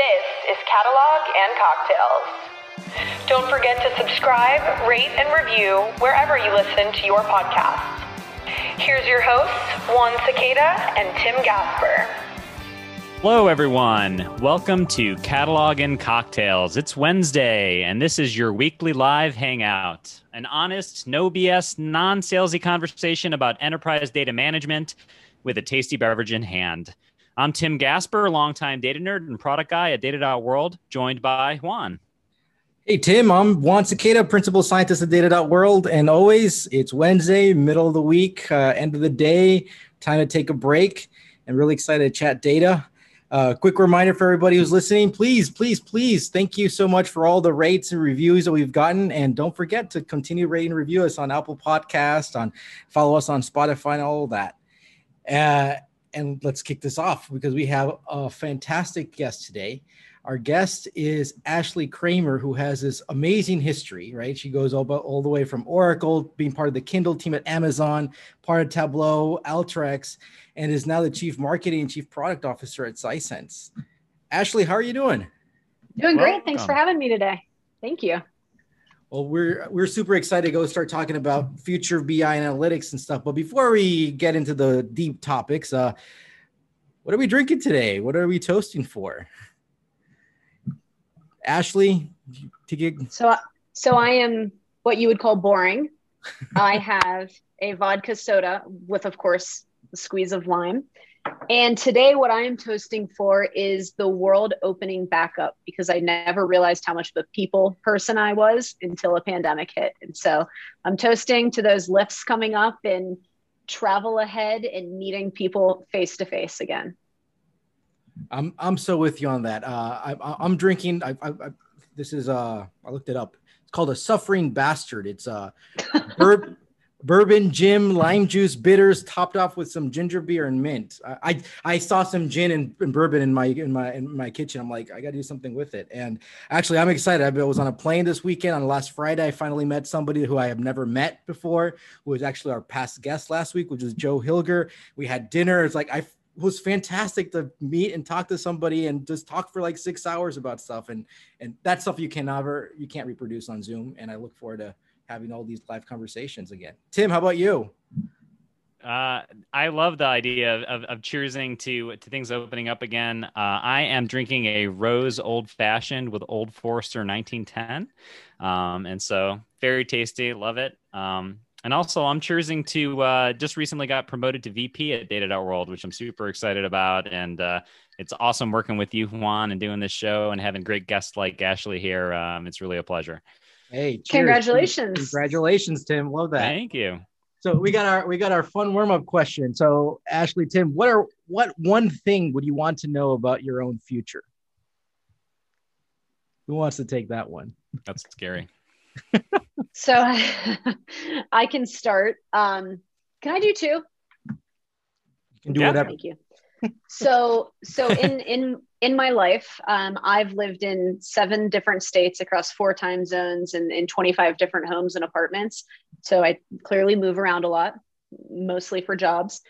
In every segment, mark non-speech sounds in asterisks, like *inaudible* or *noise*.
This is Catalog and Cocktails. Don't forget to subscribe, rate, and review wherever you listen to your podcasts. Here's your hosts, Juan Sequeda and Tim Gasper. Hello, everyone. Welcome to Catalog and Cocktails. It's Wednesday, and this is your weekly live hangout. An honest, no BS, non salesy conversation about enterprise data management with a tasty beverage in hand. I'm Tim Gasper, longtime data nerd and product guy at Data.World, joined by Juan. Hey, Tim, I'm Juan Sequeda, principal scientist at Data.World. And always, it's Wednesday, middle of the week, uh, end of the day, time to take a break, and really excited to chat data. Uh, quick reminder for everybody who's listening please, please, please, thank you so much for all the rates and reviews that we've gotten. And don't forget to continue rating and review us on Apple Podcast, on follow us on Spotify, and all that. Uh, and let's kick this off because we have a fantastic guest today. Our guest is Ashley Kramer, who has this amazing history, right? She goes all, about, all the way from Oracle, being part of the Kindle team at Amazon, part of Tableau, Alteryx, and is now the chief marketing and chief product officer at Sisense. Ashley, how are you doing? Doing great. Welcome. Thanks for having me today. Thank you. Well, we're we're super excited to go start talking about future BI analytics and stuff. But before we get into the deep topics, uh, what are we drinking today? What are we toasting for? Ashley, to get so so I am what you would call boring. *laughs* I have a vodka soda with, of course, a squeeze of lime. And today, what I am toasting for is the world opening back up because I never realized how much of a people person I was until a pandemic hit. And so I'm toasting to those lifts coming up and travel ahead and meeting people face to face again. I'm I'm so with you on that. Uh, I, I'm drinking. I, I, I, this is uh I looked it up. It's called a suffering bastard. It's uh *laughs* bur- bourbon, gin, lime juice, bitters, topped off with some ginger beer and mint. I I, I saw some gin and, and, bourbon in my in my in my kitchen. I'm like, I got to do something with it. And actually, I'm excited. I was on a plane this weekend. On last Friday, I finally met somebody who I have never met before, who was actually our past guest last week, which was Joe Hilger. We had dinner. It's like I was fantastic to meet and talk to somebody and just talk for like six hours about stuff and and that stuff you can never you can't reproduce on zoom and i look forward to having all these live conversations again tim how about you uh, I love the idea of, of to to things opening up again. Uh, I am drinking a rose old fashioned with Old Forester 1910, um, and so very tasty. Love it. Um, and also, I'm choosing to uh, just recently got promoted to VP at Data.World, which I'm super excited about. And uh, it's awesome working with you, Juan, and doing this show and having great guests like Ashley here. Um, it's really a pleasure. Hey, cheers. congratulations! Congratulations, Tim. Love that. Thank you. So we got our we got our fun warm up question. So Ashley, Tim, what are what one thing would you want to know about your own future? Who wants to take that one? That's scary. *laughs* so *laughs* I can start. Um, can I do two? You can do yeah. whatever. Thank you. So, so in in in my life, um, I've lived in seven different states across four time zones and in 25 different homes and apartments. So I clearly move around a lot, mostly for jobs.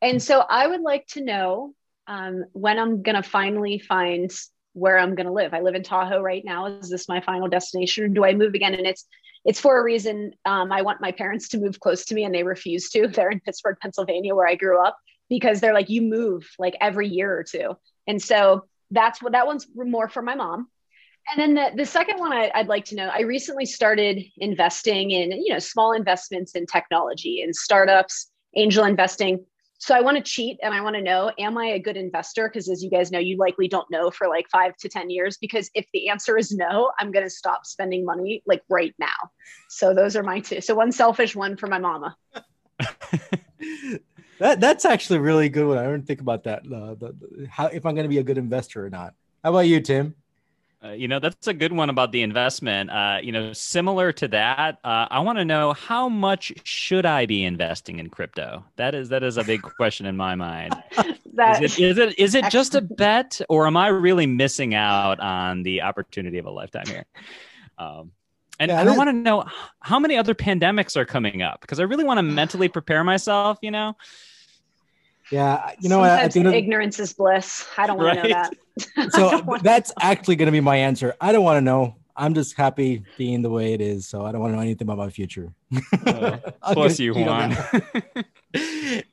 And so I would like to know um, when I'm going to finally find where I'm going to live. I live in Tahoe right now. Is this my final destination? do I move again? And it's it's for a reason. Um, I want my parents to move close to me, and they refuse to. *laughs* They're in Pittsburgh, Pennsylvania, where I grew up, because they're like, you move like every year or two, and so that's what that one's more for my mom. And then the, the second one I, would like to know, I recently started investing in, you know, small investments in technology and startups, angel investing. So I want to cheat and I want to know, am I a good investor? Because as you guys know, you likely don't know for like five to 10 years. Because if the answer is no, I'm going to stop spending money like right now. So those are my two. So one selfish, one for my mama. *laughs* that that's actually really good one. I didn't think about that. Uh, the, the, how if I'm going to be a good investor or not. How about you, Tim? Uh, you know, that's a good one about the investment. Uh, you know, similar to that, uh, I want to know how much should I be investing in crypto? That is that is a big question in my mind. *laughs* that, is it is it is it just a *laughs* bet, or am I really missing out on the opportunity of a lifetime here? Um, and, yeah, and I want to know how many other pandemics are coming up because I really want to mentally prepare myself. You know. Yeah, you know, Sometimes I, ignorance is bliss. I don't want right? to *laughs* know that. so that's actually going to be my answer. I don't want to know. I'm just happy being the way it is. So I don't want to know anything about my future. Uh, plus you, Juan. *laughs*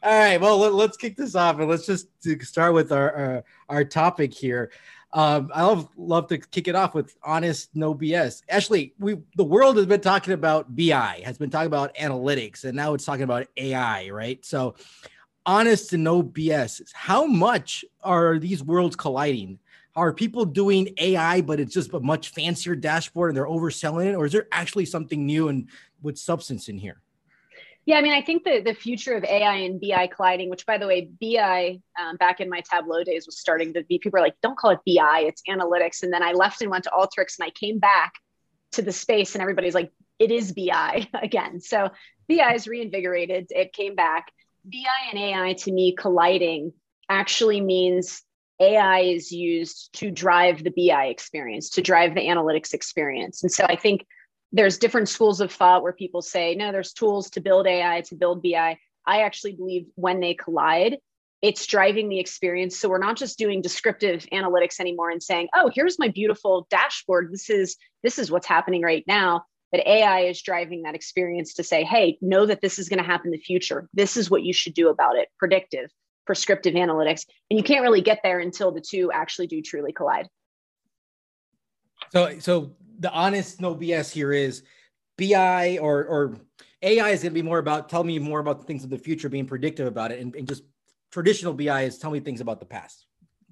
All right. Well, let, us kick this off and let's just start with our our, our topic here. Um, I love love to kick it off with honest, no BS. Actually, we the world has been talking about BI, has been talking about analytics, and now it's talking about AI, right? So, honest and no BS. How much are these worlds colliding? Are people doing AI, but it's just a much fancier dashboard and they're overselling it, or is there actually something new and with substance in here? Yeah, I mean, I think the, the future of AI and BI colliding, which by the way, BI um, back in my Tableau days was starting to be, people are like, don't call it BI, it's analytics. And then I left and went to Alteryx and I came back to the space and everybody's like, it is BI *laughs* again. So BI is reinvigorated, it came back. BI and AI to me colliding actually means AI is used to drive the BI experience, to drive the analytics experience. And so I think there's different schools of thought where people say, no, there's tools to build AI, to build BI. I actually believe when they collide, it's driving the experience. So we're not just doing descriptive analytics anymore and saying, oh, here's my beautiful dashboard. This is this is what's happening right now. But AI is driving that experience to say, hey, know that this is going to happen in the future. This is what you should do about it. Predictive, prescriptive analytics. And you can't really get there until the two actually do truly collide. So so the honest no BS here is BI or or AI is going to be more about tell me more about the things of the future, being predictive about it, and, and just traditional BI is tell me things about the past.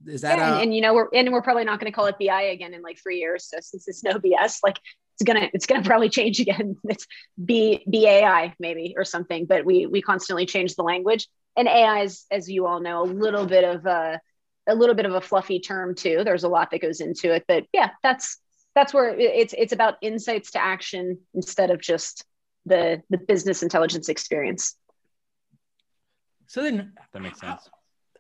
Is that yeah, a- and, and, you know we're and we're probably not going to call it BI again in like three years. So since it's no BS, like it's gonna it's gonna probably change again. *laughs* It's B BAI maybe or something, but we we constantly change the language. And AI is, as you all know, a little bit of a a little bit of a fluffy term too. There's a lot that goes into it, but yeah, that's that's where it's it's about insights to action instead of just the the business intelligence experience. So then that makes sense.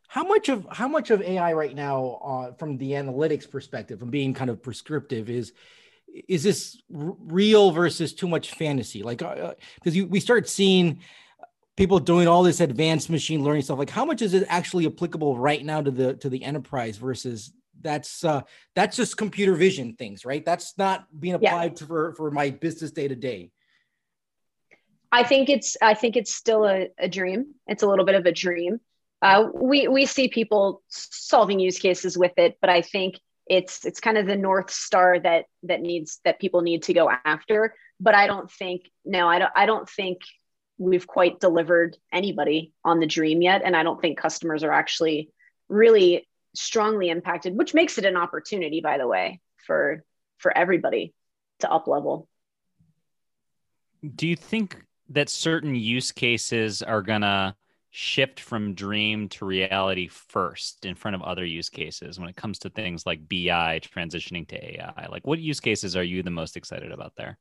How, how much of how much of AI right now, uh, from the analytics perspective, from being kind of prescriptive, is is this r- real versus too much fantasy? Like, because uh, we start seeing people doing all this advanced machine learning stuff. Like, how much is it actually applicable right now to the to the enterprise versus that's uh that's just computer vision things right that's not being applied yeah. for for my business day to day i think it's i think it's still a, a dream it's a little bit of a dream uh, we we see people solving use cases with it but i think it's it's kind of the north star that that needs that people need to go after but i don't think no i don't i don't think we've quite delivered anybody on the dream yet and i don't think customers are actually really strongly impacted, which makes it an opportunity, by the way, for for everybody to up level. Do you think that certain use cases are gonna shift from dream to reality first in front of other use cases when it comes to things like BI transitioning to AI? Like what use cases are you the most excited about there?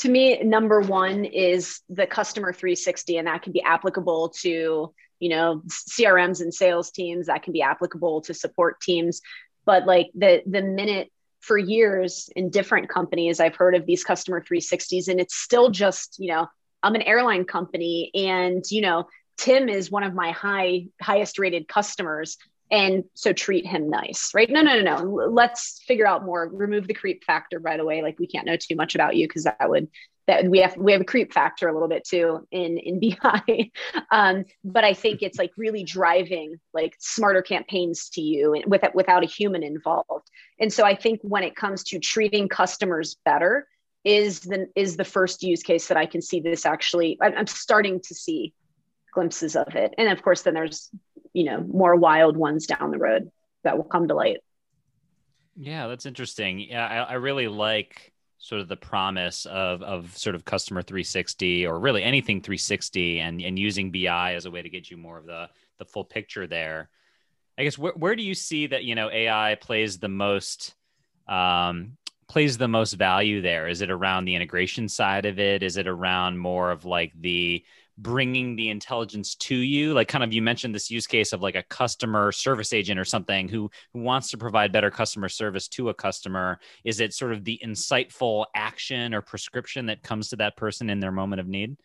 To me, number one is the customer 360, and that can be applicable to you know crms and sales teams that can be applicable to support teams but like the the minute for years in different companies i've heard of these customer 360s and it's still just you know i'm an airline company and you know tim is one of my high highest rated customers and so treat him nice right no no no no let's figure out more remove the creep factor by the way like we can't know too much about you because that would that we have we have a creep factor a little bit too in in *laughs* BI. um, but I think it's like really driving like smarter campaigns to you with, without a human involved. And so I think when it comes to treating customers better is the is the first use case that I can see this actually. I'm starting to see glimpses of it, and of course then there's you know more wild ones down the road that will come to light. Yeah, that's interesting. Yeah, I, I really like sort of the promise of of sort of customer 360 or really anything 360 and and using BI as a way to get you more of the the full picture there. I guess where where do you see that you know AI plays the most um, plays the most value there? Is it around the integration side of it? Is it around more of like the bringing the intelligence to you? Like kind of you mentioned this use case of like a customer service agent or something who who wants to provide better customer service to a customer. Is it sort of the insightful action or prescription that comes to that person in their moment of need?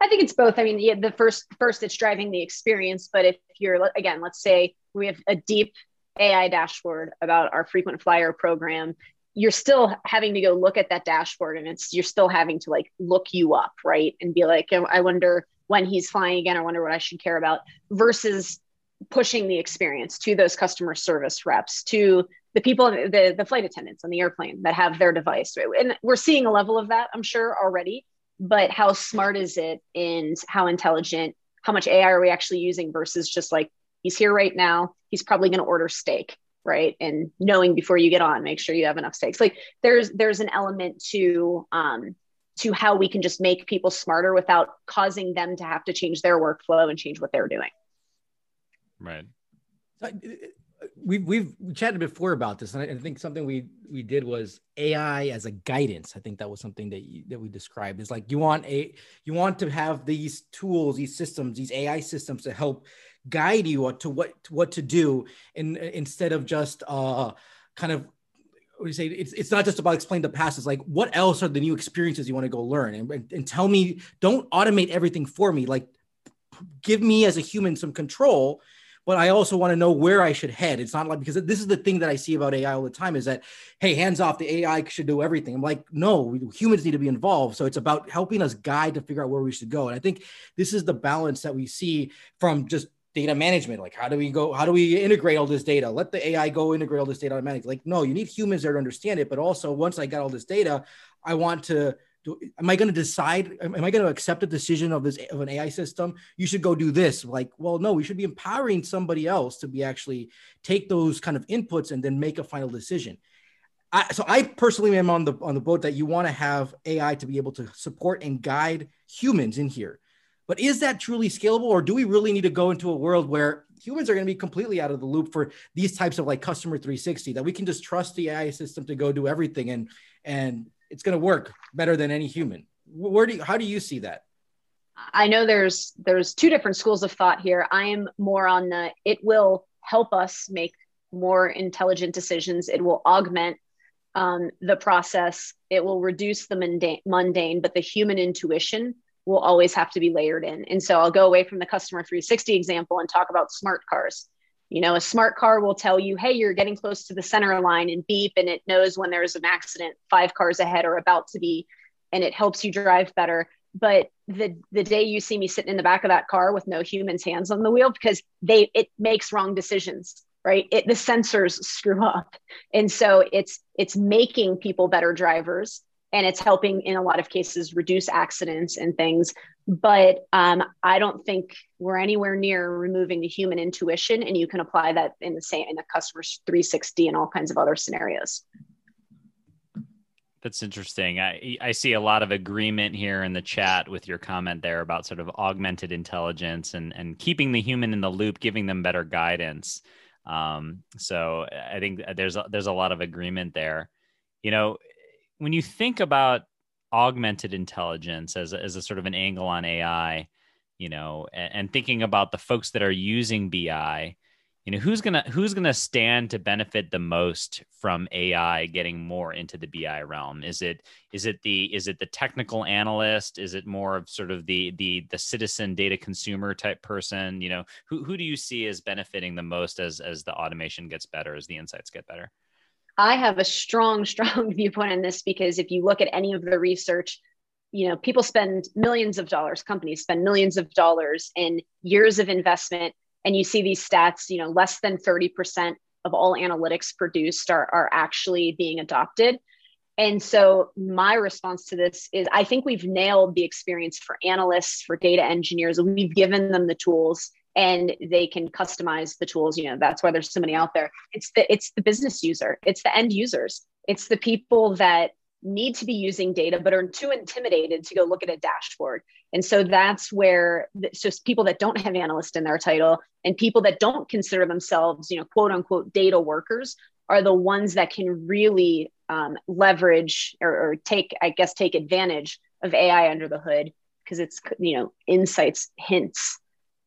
I think it's both. I mean, yeah, the first first it's driving the experience, but if you're again, let's say we have a deep AI dashboard about our frequent flyer program, you're still having to go look at that dashboard and it's you're still having to like look you up, right? And be like, oh, I wonder when he's flying again, I wonder what I should care about versus pushing the experience to those customer service reps, to the people, the, the flight attendants on the airplane that have their device. And we're seeing a level of that, I'm sure, already but how smart is it and how intelligent how much ai are we actually using versus just like he's here right now he's probably going to order steak right? And knowing before you get on make sure you have enough stakes. Like there's there's an element to um to how we can just make people smarter without causing them to have to change their workflow and change what they're doing. Right. We've we've chatted before about this, and I, think something we we did was AI as a guidance. I think that was something that you, that we described. Is like you want a you want to have these tools, these systems, these AI systems to help guide you to what what to do, and instead of just uh kind of what do you say it's, it's not just about explain the past it's like what else are the new experiences you want to go learn and, and tell me don't automate everything for me like give me as a human some control but I also want to know where I should head. It's not like because this is the thing that I see about AI all the time is that, hey, hands off, the AI should do everything. I'm like, no, humans need to be involved. So it's about helping us guide to figure out where we should go. And I think this is the balance that we see from just data management. Like, how do we go? How do we integrate all this data? Let the AI go integrate all this data automatically. Like, no, you need humans there to understand it. But also, once I got all this data, I want to do, am I going to decide? Am I going to accept a decision of this of an AI system? You should go do this. Like, well, no, we should be empowering somebody else to be actually take those kind of inputs and then make a final decision. I, so I personally am on the on the boat that you want to have AI to be able to support and guide humans in here. But is that truly scalable, or do we really need to go into a world where humans are going to be completely out of the loop for these types of like customer 360 that we can just trust the AI system to go do everything and and it's going to work better than any human. Where do you, how do you see that? I know there's there's two different schools of thought here. I am more on the it will help us make more intelligent decisions. It will augment um, the process. It will reduce the mundane, mundane, but the human intuition will always have to be layered in. And so I'll go away from the customer 360 example and talk about smart cars. You know, a smart car will tell you, hey, you're getting close to the center line and beep, and it knows when there's an accident five cars ahead or about to be, and it helps you drive better. But the the day you see me sitting in the back of that car with no humans' hands on the wheel, because they it makes wrong decisions, right? It the sensors screw up. And so it's it's making people better drivers and it's helping in a lot of cases reduce accidents and things. But um, i don't think we're anywhere near removing the human intuition and you can apply that in the same in the customer's 360 and all kinds of other scenarios. That's interesting. I, I see a lot of agreement here in the chat with your comment there about sort of augmented intelligence and and keeping the human in the loop giving them better guidance. Um, so i think there's a, there's a lot of agreement there. You know when you think about augmented intelligence as a, as a sort of an angle on AI, you know, and, and thinking about the folks that are using BI, you know, who's gonna who's gonna stand to benefit the most from AI getting more into the BI realm? Is it is it the is it the technical analyst? Is it more of sort of the the the citizen data consumer type person? You know, who who do you see as benefiting the most as as the automation gets better, as the insights get better? I have a strong, *laughs* strong viewpoint on this because if you look at any of the research, you know, people spend millions of dollars, companies spend millions of dollars in years of investment. And you see these stats, you know, less than 30% of all analytics produced are, are actually being adopted. And so my response to this is I think we've nailed the experience for analysts, for data engineers. We've given them the tools and they can customize the tools you know that's why there's so many out there. It's the it's the business user it's the end users it's the people that need to be using data but are too intimidated to go look at a dashboard. And so that's where just people that don't have analyst in their title and people that don't consider themselves you know quote unquote data workers are the ones that can really um, leverage or, or take i guess take advantage of ai under the hood because it's you know insights hints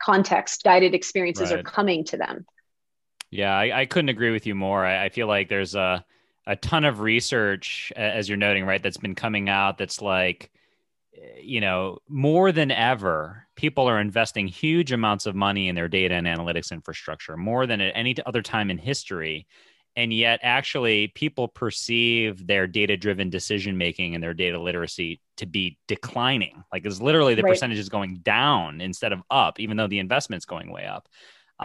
context guided experiences right. are coming to them yeah I, I, couldn't agree with you more I, I feel like there's a a ton of research as you're noting right that's been coming out that's like you know, more than ever, people are investing huge amounts of money in their data and analytics infrastructure, more than at any other time in history. And yet, actually, people perceive their data driven decision making and their data literacy to be declining. Like, it's literally the right. percentage is going down instead of up, even though the investment's going way up.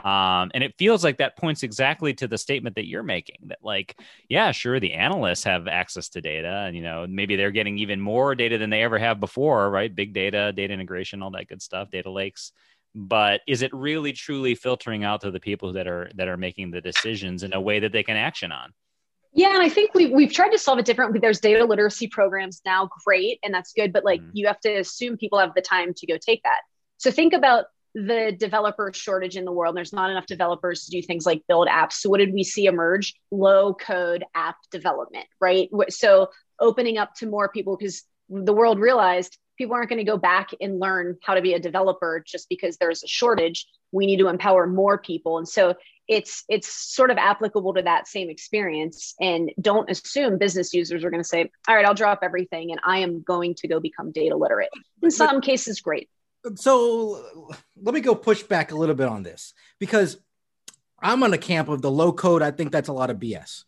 Um, and it feels like that points exactly to the statement that you're making that, like, yeah, sure, the analysts have access to data, and you know, maybe they're getting even more data than they ever have before, right? Big data, data integration, all that good stuff, data lakes. But is it really truly filtering out to the people that are that are making the decisions in a way that they can action on? Yeah, and I think we we've tried to solve it differently. There's data literacy programs now, great, and that's good. But like, mm-hmm. you have to assume people have the time to go take that. So think about the developer shortage in the world. There's not enough developers to do things like build apps. So what did we see emerge? Low code app development, right? So opening up to more people because the world realized people aren't going to go back and learn how to be a developer just because there's a shortage. We need to empower more people. And so it's it's sort of applicable to that same experience and don't assume business users are going to say all right i'll drop everything and i am going to go become data literate in some cases great so let me go push back a little bit on this because I'm on the camp of the low code. I think that's a lot of BS,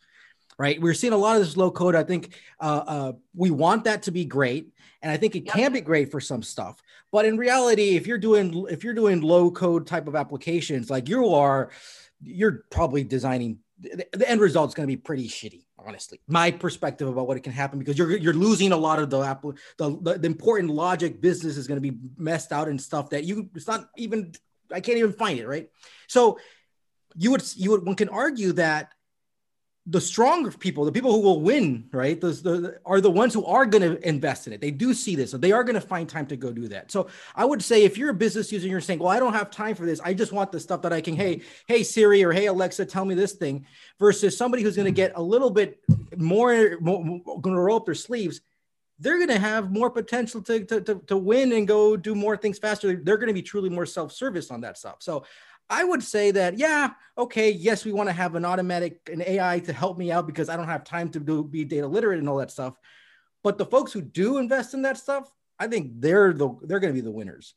right? We're seeing a lot of this low code. I think uh, uh, we want that to be great, and I think it yep. can be great for some stuff. But in reality, if you're doing if you're doing low code type of applications, like you are, you're probably designing the end result is going to be pretty shitty honestly my perspective about what it can happen because you're you're losing a lot of the the, the, the important logic business is going to be messed out and stuff that you it's not even i can't even find it right so you would you would one can argue that the stronger people, the people who will win, right, those the, are the ones who are going to invest in it. They do see this, so they are going to find time to go do that. So I would say if you're a business user, you're saying, "Well, I don't have time for this. I just want the stuff that I can." Hey, hey Siri or hey Alexa, tell me this thing. Versus somebody who's going to get a little bit more, more going to roll up their sleeves. They're going to have more potential to, to, to, to win and go do more things faster. They're going to be truly more self-service on that stuff. So I would say that, yeah, okay, yes, we want to have an automatic, an AI to help me out because I don't have time to do, be data literate and all that stuff. But the folks who do invest in that stuff, I think they're the they're going to be the winners.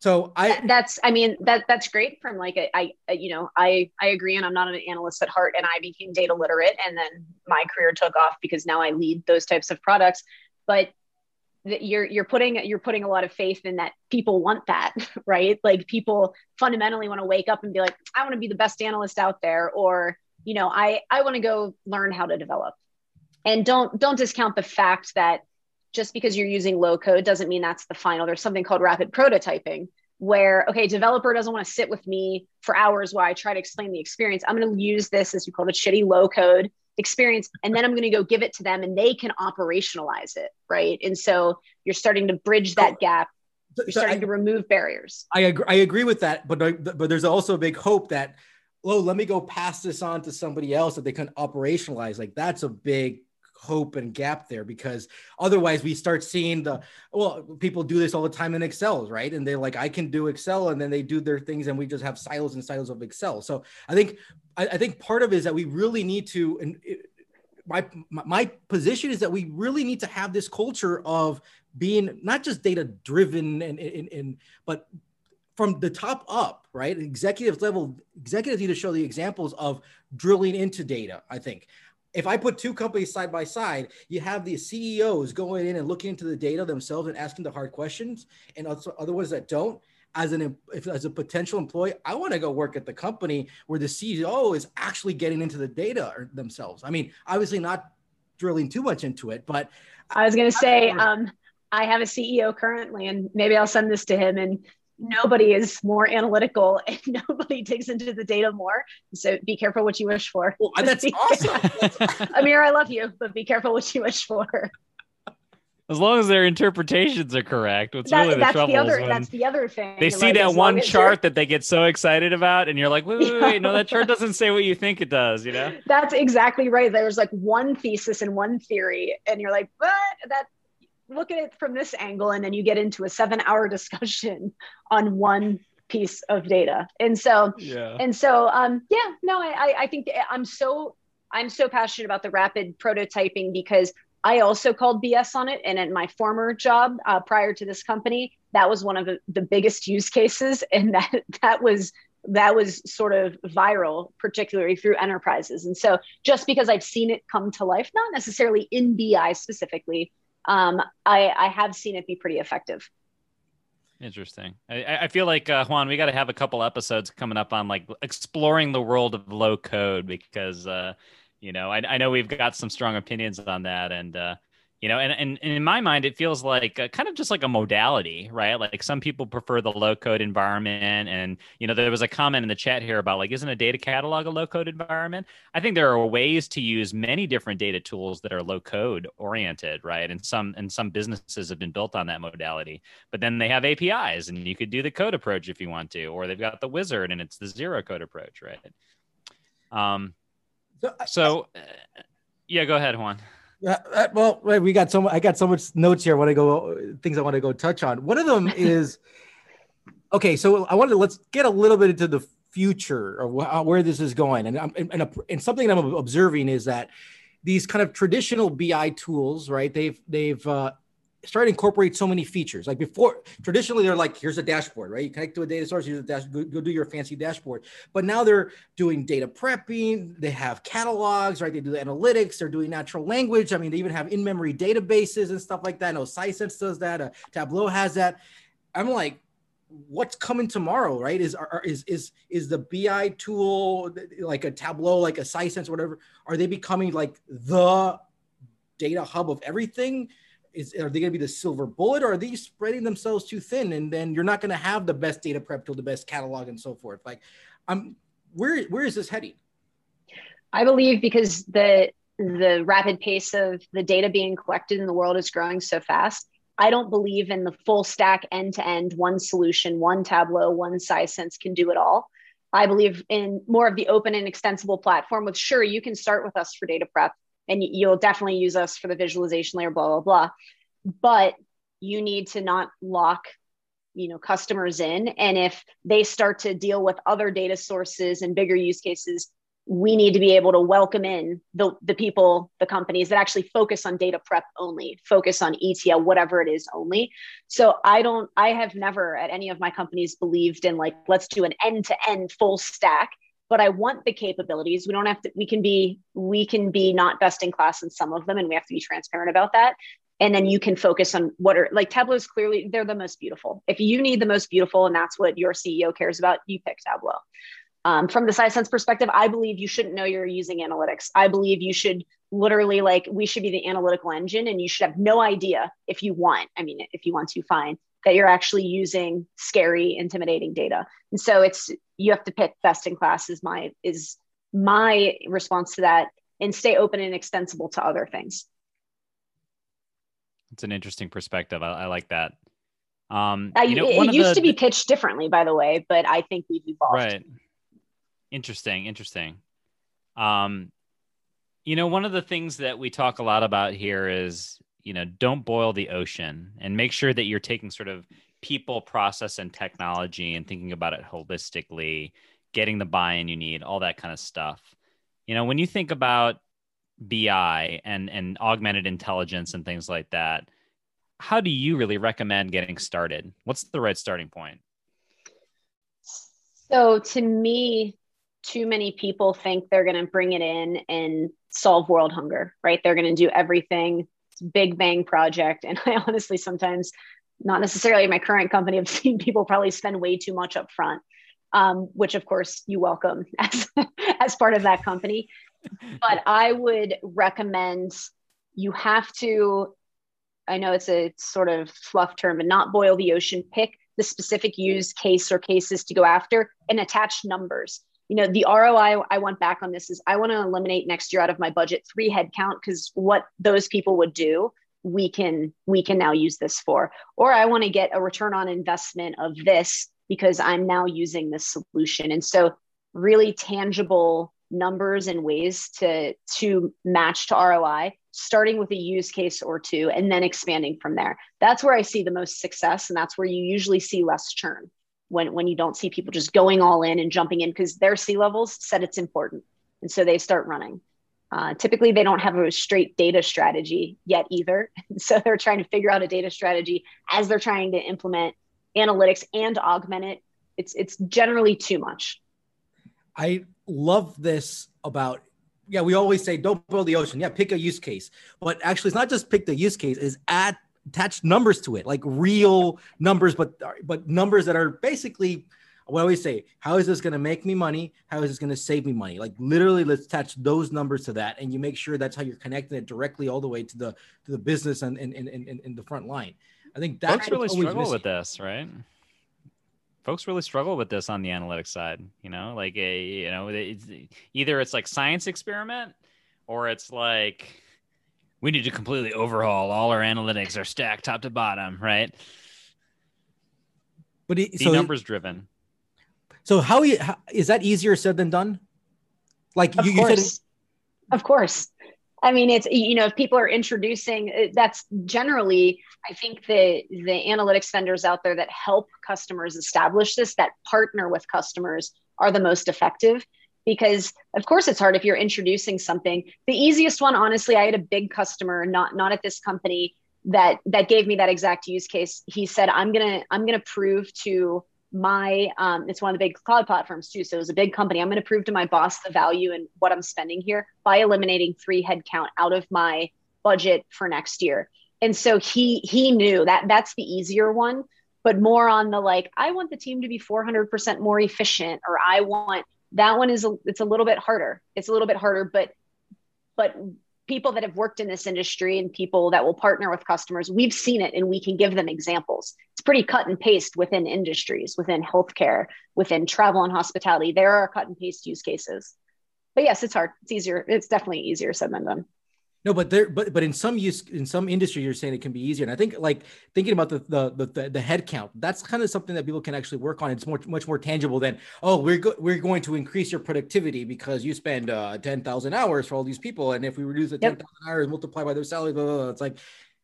So I that's I mean that that's great from like a, I you know I I agree and I'm not an analyst at heart and I became data literate and then my career took off because now I lead those types of products. But you're you're putting you're putting a lot of faith in that people want that *laughs* right? Like people fundamentally want to wake up and be like i want to be the best analyst out there or you know i i want to go learn how to develop. And don't don't discount the fact that just because you're using low code doesn't mean that's the final. There's something called rapid prototyping where okay developer doesn't want to sit with me for hours while i try to explain the experience. I'm going to use this as you call it shitty low code experience and then i'm going to go give it to them and they can operationalize it right? And so you're starting to bridge that gap. you're so starting I, to remove barriers. I agree i agree with that but but there's also a big hope that oh let me go pass this on to somebody else that they can operationalize. Like that's a big hope and gap there because otherwise we start seeing the well people do this all the time in excel right and they're like i can do excel and then they do their things and we just have silos and silos of excel so i think i, I think part of it is that we really need to and it, my my position is that we really need to have this culture of being not just data driven and, and, and but from the top up, right? Executive level, executives need to show the examples of drilling into data. I think if I put two companies side by side, you have the CEOs going in and looking into the data themselves and asking the hard questions, and also other ones that don't. As an if, as a potential employee, I want to go work at the company where the CEO is actually getting into the data themselves. I mean, obviously not drilling too much into it, but I was going to say, um, I have a CEO currently, and maybe I'll send this to him and nobody is more analytical *laughs* and nobody digs into the data more. So be careful what you wish for. Well, *laughs* that's awesome. *laughs* Amir, I love you, but be careful what you wish for. As long as their interpretations are correct, what's that, really the that's trouble the other, That's the other thing. They see like, that one chart that they get so excited about, and you're like, wait, wait, wait, no, that chart doesn't say what you think it does. You know? That's exactly right. There's like one thesis and one theory, and you're like, but that look at it from this angle and then you get into a seven hour *laughs* discussion on one piece of data and so yeah and so um yeah no i i think i'm so i'm so passionate about the rapid prototyping because I also called BS on it. And at my former job uh, prior to this company, that was one of the, the biggest use cases. *laughs* And that, that was that was sort of viral, particularly through enterprises. And so just because I've seen it come to life, not necessarily in BI specifically, um, I, I have seen it be pretty effective. Interesting. I, I feel like uh, Juan, we got to have a couple episodes coming up on like exploring the world of low code because uh, you know I, I know we've got some strong opinions on that, and uh, you know and, and, and in my mind it feels like a, kind of just like a modality right? Like some people prefer the low code environment and you know there was a comment in the chat here about like isn't a data catalog a low code environment? I think there are ways to use many different data tools that are low code oriented right? And some and some businesses have been built on that modality but then they have apis and you could do the code approach if you want to or they've got the wizard and it's the zero code approach right? Um so uh, yeah go ahead juan Uh, uh, well, we got so much, I got so much notes here. I want to go things I want to go touch on. One of them *laughs* is okay. So I wanted to let's get a little bit into the future of wh- uh, where this is going, and and, and, a, and something I'm observing is that these kind of traditional BI tools, right? They've they've uh, start to incorporate so many features. Like before, traditionally they're like, here's a dashboard, right? You connect to a data source, dash, go, do your fancy dashboard. But now they're doing data prepping. They have catalogs, right? They do the analytics. They're doing natural language. I mean, they even have in-memory databases and stuff like that. I know Sisense does that. Uh, Tableau has that. I'm like, what's coming tomorrow, right? Is are, is is is the BI tool like a Tableau, like a Sisense, whatever? Are they becoming like the data hub of everything? Is are they going to be the silver bullet or are these spreading themselves too thin and then you're not going to have the best data prep tool the best catalog and so forth? Like i'm where where is this heading? I believe because the the rapid pace of the data being collected in the world is growing so fast i don't believe in the full stack end to end one solution one tableau one Sisense can do it all. I believe in more of the open and extensible platform with sure you can start with us for data prep and you'll definitely use us for the visualization layer, blah, blah, blah. But you need to not lock you know customers in and if they start to deal with other data sources and bigger use cases we need to be able to welcome in the, the people the companies that actually focus on data prep only focus on etl whatever it is only so i don't i have never at any of my companies believed in like let's do an end to end full stack but I want the capabilities. We don't have to, we can be, we can be not best in class in some of them, and we have to be transparent about that. And then you can focus on what are like Tableau is clearly they're the most beautiful. If you need the most beautiful and that's what your CEO cares about, you pick Tableau. Um, from the Sisense perspective, I believe you shouldn't know you're using analytics. I believe you should literally like we should be the analytical engine and you should have no idea if you want. I mean, if you want to, fine that you're actually using scary, intimidating data. And so it's you have to pick best in class is my is my response to that and stay open and extensible to other things. It's an interesting perspective. I, I like that. Um, I, you know, it, it used the, to be pitched differently, by the way, but I think we've evolved. Right. Interesting. Interesting. Um, you know, one of the things that we talk a lot about here is you know don't boil the ocean and make sure that you're taking sort of people process and technology and thinking about it holistically getting the buy-in you need all that kind of stuff. You know when you think about bi and and augmented intelligence and things like that how do you really recommend getting started? What's the right starting point? So to me too many people think they're going to bring it in and solve world hunger right? They're going to do everything big bang project. And I honestly sometimes, not necessarily my current company, I've seen people probably spend way too much up front, um, which of course you welcome *laughs* as, as part of that company. But *laughs* I would recommend you have to, I know it's a sort of fluff term, but not boil the ocean, pick the specific use case or cases to go after and attach numbers you know the roi i want back on this is i want to eliminate next year out of my budget three headcount because what those people would do we can we can now use this for. Or i want to get a return on investment of this because i'm now using this solution. And so really tangible numbers and ways to to match to roi starting with a use case or two and then expanding from there. That's where i see the most success and that's where you usually see less churn when when you don't see people just going all in and jumping in because their C-levels said it's important, and so they start running. Uh, typically, they don't have a straight data strategy yet either. *laughs* So they're trying to figure out a data strategy as they're trying to implement analytics and augment it. It's it's generally too much. I love this about yeah, we always say don't boil the ocean. Yeah, pick a use case. But actually it's not just pick the use case, is add attach numbers to it, like real numbers, but but numbers that are basically what I always say, how is this going to make me money? How is this going to save me money? Like literally, let's attach those numbers to that, and you make sure that's how you're connecting it directly all the way to the to the business and in and, in, in the front line. I think that's folks really struggle missing. with this, right? Folks really struggle with this on the analytics side. You know, like a you know, it's, either it's like science experiment, or it's like we need to completely overhaul all our analytics, our stack top to bottom, right? But it, so numbers driven. So how, how is that easier said than done? Like of you, course. you said, of course. I mean, it's you know, if people are introducing, uh, that's generally, I think the the analytics vendors out there that help customers establish this, that partner with customers, are the most effective. Because of course, it's hard if you're introducing something. The easiest one, honestly, I had a big customer, not not at this company, that that gave me that exact use case. He said, "I'm gonna I'm gonna prove to my um, it's one of the big cloud platforms too so it was a big company i'm to prove to my boss the value and what i'm spending here by eliminating three headcount out of my budget for next year and so he he knew that that's the easier one but more on the like i want the team to be 400% more efficient or i want that one is a, it's a little bit harder it's a little bit harder but but people that have worked in this industry and people that will partner with customers, we've seen it and we can give them examples. It's pretty cut and paste within industries, within healthcare, within travel and hospitality. There are cut and paste use cases. But yes, it's hard. It's easier. It's definitely easier said than done. No, but there, but but in some use, in some industry, you're saying it can be easier. And I think like thinking about the the the, the head count, that's kind of something that people can actually work on. It's more much more tangible than oh, we're go- we're going to increase your productivity because you spend uh, ten thousand hours for all these people, and if we reduce the ten thousand yep. hours, multiply by their salary, blah, blah, blah, it's like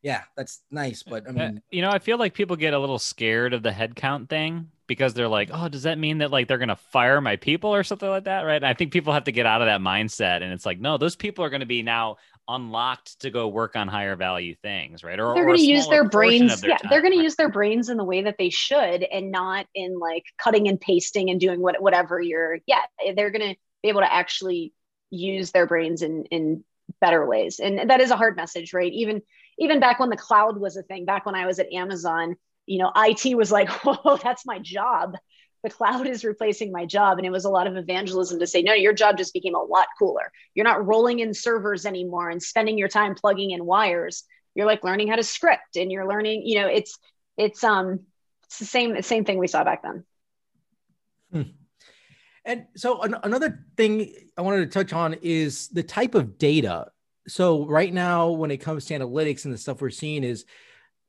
yeah, that's nice. But I uh, mean, you know, I feel like people get a little scared of the headcount thing because they're like, oh, does that mean that like they're gonna fire my people or something like that, right? And I think people have to get out of that mindset, and it's like, no, those people are going to be now unlocked to go work on higher value things, right? Or they're going to use their brains. Their yeah, time, they're going right? to use their brains in the way that they should, and not in like cutting and pasting and doing what whatever you're. Yeah, they're going to be able to actually use their brains in in better ways, and that is a hard message, right? Even even back when the cloud was a thing, back when I was at Amazon, you know, IT was like, *laughs* "Oh, that's my job." The cloud is replacing my job. And it was a lot of evangelism to say, no, your job just became a lot cooler. You're not rolling in servers anymore and spending your time plugging in wires. You're like learning how to script and you're learning, you know, it's, it's, um, it's the same, same thing we saw back then. Hmm. And so an- another thing I wanted to touch on is the type of data. So right now, when it comes to analytics and the stuff we're seeing is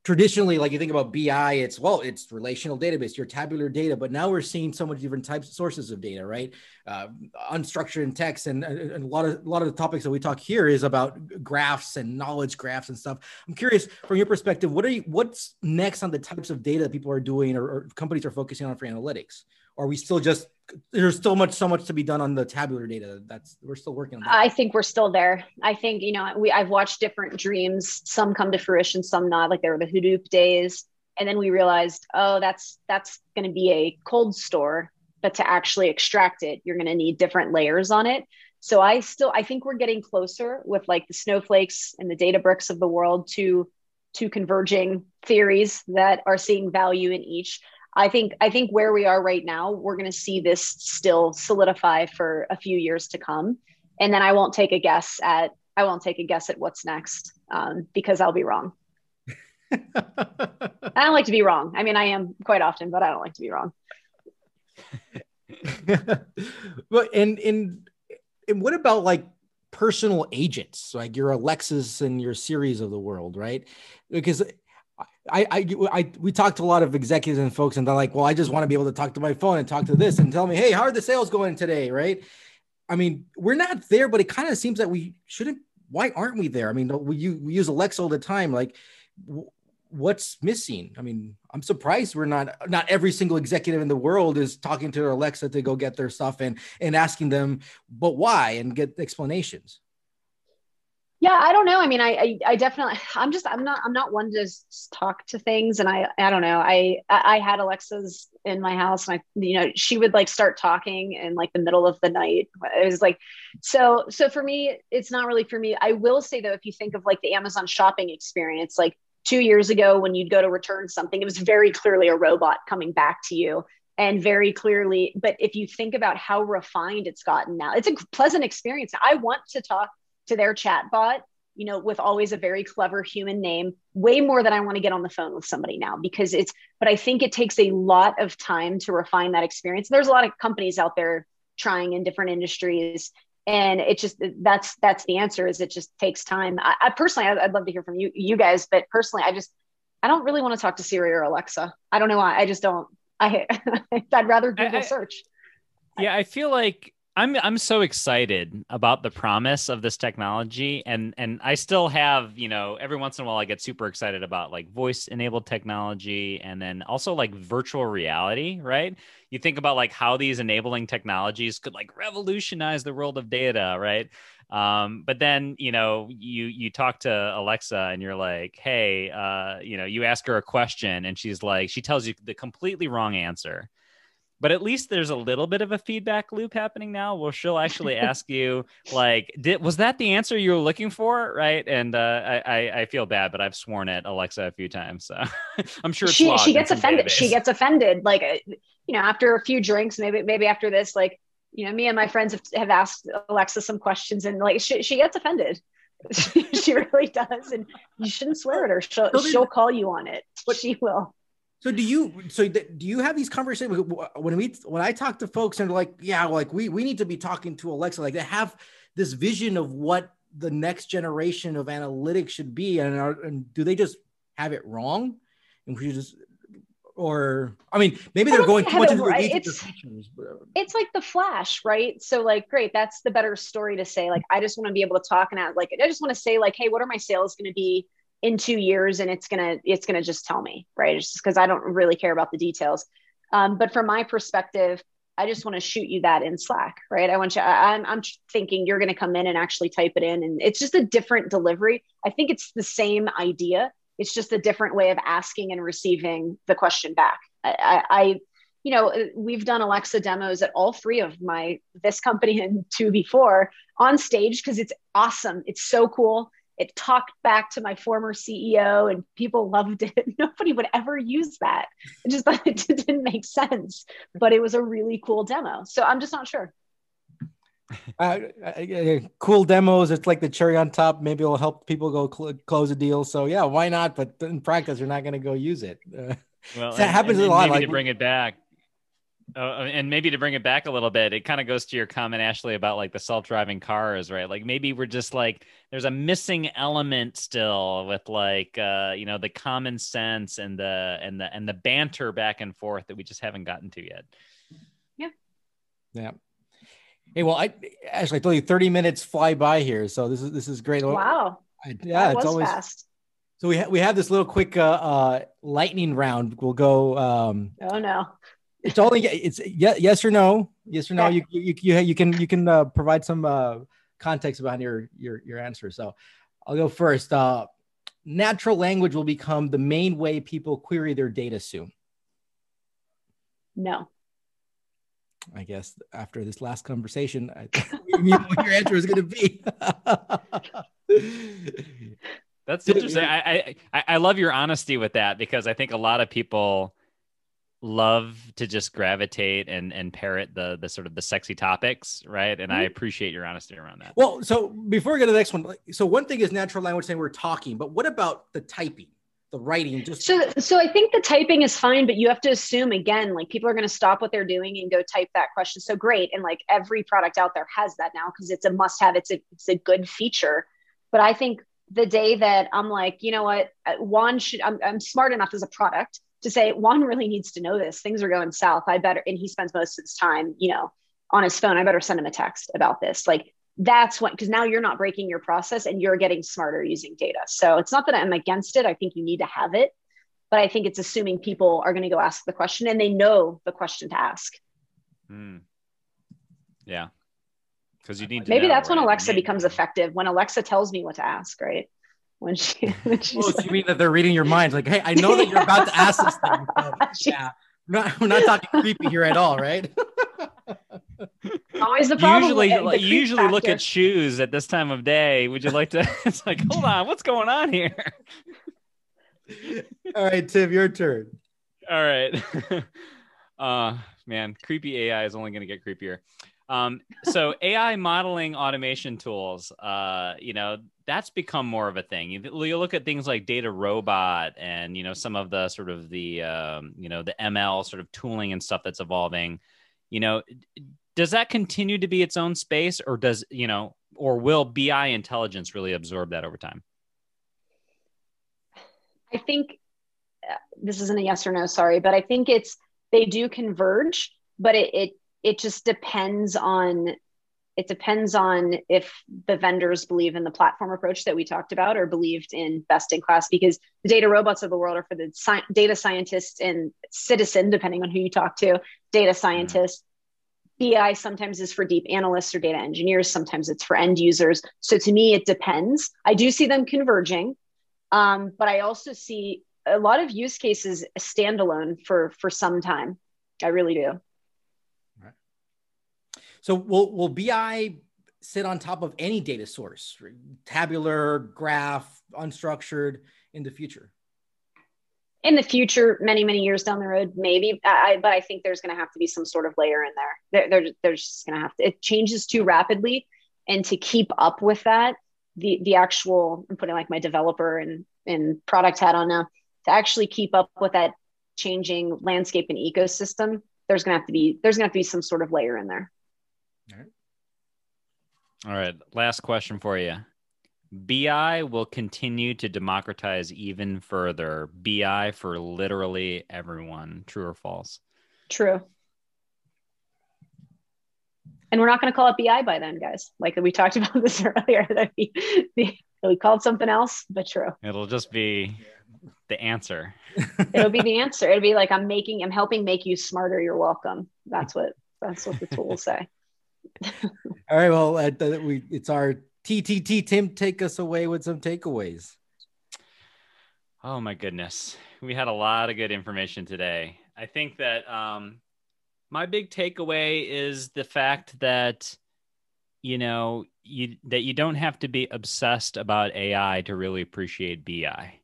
traditionally like you think about bi it's well it's relational database your tabular data but now we're seeing so many different types of sources of data right? Uh, unstructured text and, and, a lot of a lot of the topics that we talk here is about graphs and knowledge graphs and stuff. I'm curious from your perspective what are you what's next on the types of data that people are doing or, or companies are focusing on for analytics are we still just there's still much so much to be done on the tabular data that's we're still working on that. i think we're still there. I think you know we i've watched different dreams. Some come to fruition some not like there were the hadoop days. And then we realized oh that's that's going to be a cold store but to actually extract it you're going to need different layers on it. So i still i think we're getting closer with like the snowflakes and the Databricks of the world to to converging theories that are seeing value in each I think I think where we are right now, we're going to see this still solidify for a few years to come, and then I won't take a guess at I won't take a guess at what's next um, because I'll be wrong. *laughs* I don't like to be wrong. I mean, I am quite often, but I don't like to be wrong. *laughs* but and and and what about like personal agents, like your Alexas and your Siris of the world, right? Because I, I, I, we talked to a lot of executives and folks, and they're like, "Well, I just want to be able to talk to my phone and talk to this and tell me, hey, how are the sales going today?" Right? I mean, we're not there, but it kind of seems that we shouldn't. Why aren't we there? I mean, we, we use Alexa all the time. Like, what's missing? I mean, I'm surprised we're not. Not every single executive in the world is talking to Alexa to go get their stuff and and asking them, but why, and get explanations. Yeah, I don't know. I mean, I, I, I, definitely, *laughs* I'm just, I'm not, I'm not one to talk to things, and I, I don't know. I, I had Alexa's in my house, and I, you know, she would like start talking in like the middle of the night. It was like, so, so for me, it's not really for me. I will say though, if you think of like the Amazon shopping experience, like two years ago when you'd go to return something, it was very clearly a robot coming back to you and very clearly. But if you think about how refined it's gotten now, it's a pleasant experience. I want to talk to their chat bot you know with always a very clever human name way more than i want to get on the phone with somebody now because it's but i think it takes a lot of time to refine that experience. There's a lot of companies out there trying in different industries and it just that's that's the answer is it just takes time. I, I personally I'd, love to hear from you you guys but personally i just i don't really want to talk to siri or alexa. I don't know why. I just don't i *laughs* i'd rather google I, search. Yeah i feel like I'm I'm so excited about the promise of this technology and and I still have, you know, every once in a while I get super excited about like voice enabled technology and then also like virtual reality, right? You think about like how these enabling technologies could like revolutionize the world of data, right? Um, but then you know you you talk to Alexa and you're like, hey, uh, you know, you ask her a question and she's like, she tells you the completely wrong answer but at least there's a little bit of a feedback loop happening now. Where she'll actually *laughs* ask you like did was that the answer you were looking for? Right? And uh, I, I feel bad but i've sworn at alexa a few times so *laughs* i'm sure she, she gets offended database. she gets offended like uh, you know after a few drinks maybe maybe after this like you know me and my friends have, have asked alexa some questions and like she, she gets offended. *laughs* She really does and you shouldn't swear at her. She'll, she'll call you on it. but she will so do you? So do you have these conversations when we when I talk to folks and they're like, yeah, like we we need to be talking to Alexa, like they have this vision of what the next generation of analytics should be, and, are, and do they just have it wrong? And we just or I mean, maybe they're going too much into right. it's. Uh, it's like the Flash, right? So like, great, that's the better story to say. Like, I just want to be able to talk and add, like, I just want to say, like, hey, what are my sales going to be? In two years and it's gonna it's gonna just tell me right? It's just because i don't really care about the details. Um, but from my perspective i just want to shoot you that in slack right? I want you I, I'm, I'm thinking you're gonna come in and actually type it in and it's just a different delivery. I think it's the same idea. It's just a different way of asking and receiving the question back. I, I, I you know we've done alexa demos at all three of my this company *laughs* and two before on stage because it's awesome. It's so cool it talked back to my former CEO and people loved it. *laughs* Nobody would ever use that. I just thought *laughs* it didn't make sense, but it was a really cool demo. So I'm just not sure. Uh, cool demos. It's like the cherry on top. Maybe it'll help people go cl- close a deal. So yeah, why not? But in practice, you're not going to go use it. Uh, *laughs* well, that and, happens and, a lot. Maybe like, to bring it back, uh, and maybe to bring it back a little bit, it kind of goes to your comment, Ashley, about like the self-driving cars, right? Like maybe we're just like there's a missing element still with like uh, you know the common sense and the and the and the banter back and forth that we just haven't gotten to yet. Yeah. Yeah. Hey, well, I actually I told you 30 minutes fly by here, so this is this is great. Wow. I, yeah, that it's always fast. So we ha- we have this little quick uh, uh, lightning round. We'll go. Um, oh no it's only it's yes or no, yes or no. You you you, you can you can uh, provide some uh, context behind your your your answer. So I'll go first. Uh, natural language will become the main way people query their data soon. No. I guess after this last conversation, I *laughs* what your answer is going to be. *laughs* That's interesting. I, I I love your honesty with that because I think a lot of people love to just gravitate and and parrot the the sort of the sexy topics right? And mm-hmm. i appreciate your honesty around that. Well so before we get to the next one so one thing is natural language saying we're talking but what about the typing the writing just so so i think the typing is fine but you have to assume again like people are going to stop what they're doing and go type that question. So great and like every product out there has that now because it's a must have it's a it's a good feature. But i think the day that i'm like you know what? Uh, juan should i'm, I'm smart enough as a product to say Juan really needs to know this. Things are going south. I better, and he spends most of his time, you know, on his phone. I better send him a text about this. Like that's what, because now you're not breaking your process and you're getting smarter using data. So it's not that I'm against it. I think you need to have it, but I think it's assuming people are going to go ask the question and they know the question to ask. Mm. Yeah. because you need to maybe know, that's right? when alexa becomes effective when alexa tells me what to ask right when she *laughs* when she's Oh, so you mean that they're reading your mind? Like, hey, I know that you're about to ask this thing. *laughs* so, yeah, we're not, we're not talking creepy here at all, right? always the You problem usually with- the like, creep you usually look at shoes at this time of day. Would you like to? *laughs* It's like, hold on, what's going on here? all right, Tim, your turn. All right. uh man, creepy AI is only going to get creepier. Um, so AI modeling automation tools, uh, you know, that's become more of a thing. You, you look at things like DataRobot and you know some of the sort of the um, you know the ML sort of tooling and stuff that's evolving. You know, does that continue to be its own space, or does you know, or will BI intelligence really absorb that over time? I think uh, this isn't a yes or no, sorry, but I think it's they do converge, but it it it just depends on it depends on if the vendors believe in the platform approach that we talked about or believed in best in class because the data robots of the world are for the sci- data scientists and citizen depending on who you talk to data scientists bi sometimes is for deep analysts or data engineers sometimes it's for end users so to me it depends i do see them converging um, but I also see a lot of use cases standalone for for some time. I really do. So will will BI sit on top of any data source, tabular, graph, unstructured in the future? In the future, many many years down the road, maybe. I, but I think there's going to have to be some sort of layer in there. There, there there's just going to have to. It changes too rapidly, and to keep up with that, the the actual I'm putting like my developer and and product hat on now to actually keep up with that changing landscape and ecosystem. There's going to have to be there's going to have to be some sort of layer in there. All right, last question for you. BI will continue to democratize even further. BI for literally everyone. True or false? True. And we're not going to call it BI by then, guys. Like we talked *laughs* about this earlier, that we, we called something else, but true. It'll just be the answer. *laughs* It'll be the answer. It'll be like I'm making, I'm helping make you smarter. You're welcome. That's what that's what the tools say. *laughs* All right. Well, uh, we it's our TTT. Tim, take us away with some takeaways. Oh my goodness. We had a lot of good information today. I think that um, my big takeaway is the fact that you know you that you don't have to be obsessed about AI to really appreciate BI.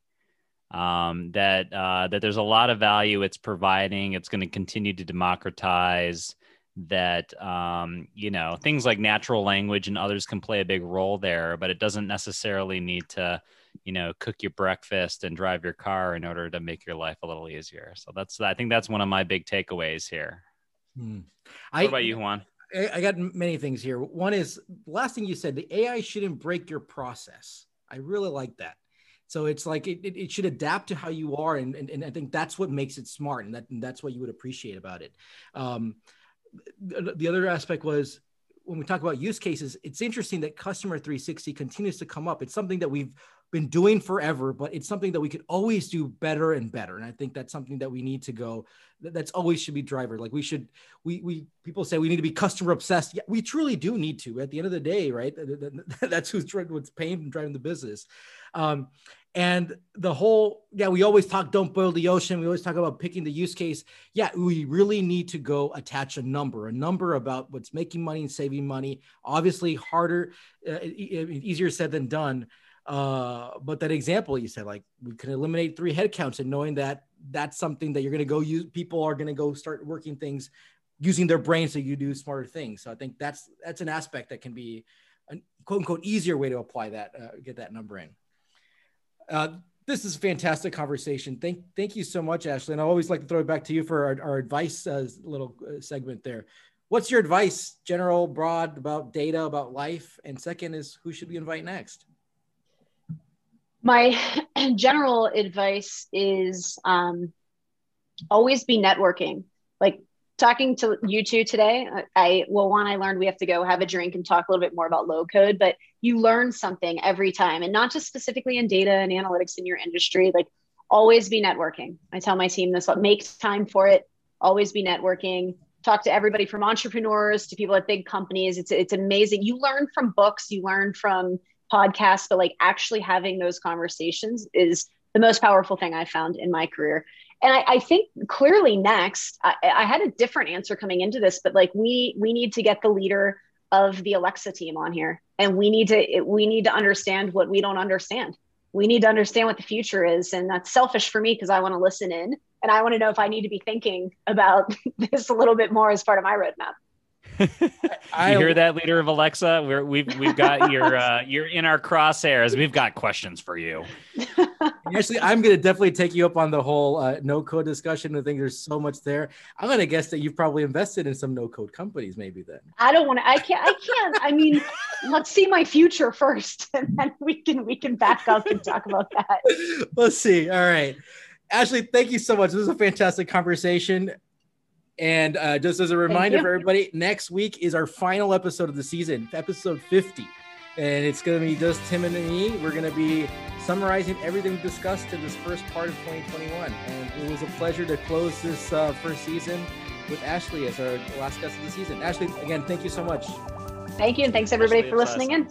Um, that uh, that there's a lot of value it's providing. It's going to continue to democratize. That um, you know things like natural language and others can play a big role there, but it doesn't necessarily need to you know cook your breakfast and drive your car in order to make your life a little easier. So that's I think that's one of my big takeaways here. Hmm. What about you, Juan? I, I got many things here. One is last thing you said, the AI shouldn't break your process. I really like that. So it's like it, it, it should adapt to how you are. And, and, and I think that's what makes it smart. And, that, and that's what you would appreciate about it. Um, the, the other aspect was when we talk about use cases, it's interesting that customer 360 continues to come up. It's something that we've been doing forever, but it's something that we could always do better and better. And I think that's something that we need to go. That's always should be driver. Like we should, we we people say we need to be customer obsessed. Yeah, we truly do need to. At the end of the day, right? *laughs* That's who's what's paying and driving the business. Um, and the whole, yeah, we always talk, don't boil the ocean. We always talk about picking the use case. Yeah, we really need to go attach a number, a number about what's making money and saving money. Obviously, harder, uh, easier said than done. Uh, but that example you said, like we can eliminate three headcounts and knowing that that's something that you're going to go use, people are going to go start working things using their brains so you do smarter things. So I think that's that's an aspect that can be a quote unquote easier way to apply that, uh, get that number in. Uh, this is a fantastic conversation. Thank thank you so much, Ashley. And I always like to throw it back to you for our, our advice uh, little uh, segment there. What's your advice, general, broad, about data, about life? And second is who should we invite next? My *clears throat* general advice is um, always be networking. Like talking to you two today, I well, one, I learned we have to go have a drink and talk a little bit more about low code, but you learn something every time, and not just specifically in data and analytics in your industry. Like always be networking. I tell my team this: make time for it. Always be networking. talk to everybody from entrepreneurs to people at big companies. It's it's amazing. You learn from books, you learn from podcasts, but like actually having those conversations is the most powerful thing I found in my career. And I, I think clearly next, I, I had a different answer coming into this, but like we we need to get the leader of the Alexa team on here, and we need to we need to understand what we don't understand. We need to understand what the future is, and that's selfish for me because I want to listen in and I want to know if I need to be thinking about *laughs* this a little bit more as part of my roadmap. I, you hear that, leader of Alexa? We're, we've we've got your uh, you're in our crosshairs. We've got questions for you. *laughs* Actually, I'm going to definitely take you up on the whole uh, no code discussion. I think there's so much there. I'm going to guess that you've probably invested in some no code companies, maybe. Then I don't want to. I can't. I can't. I mean, let's see my future first, and then we can we can back up and talk about that. *laughs* Let's see. All right. Ashley, thank you so much. This is a fantastic conversation. And uh, just as a reminder for everybody, next week is our final episode of the season, episode 50. And it's going to be just Tim and me. We're going to be summarizing everything discussed in this first part of 2021. And it was a pleasure to close this uh, first season with Ashley as our last guest of the season. Ashley, again, thank you so much. Thank you. And thanks everybody Ashley for listening in.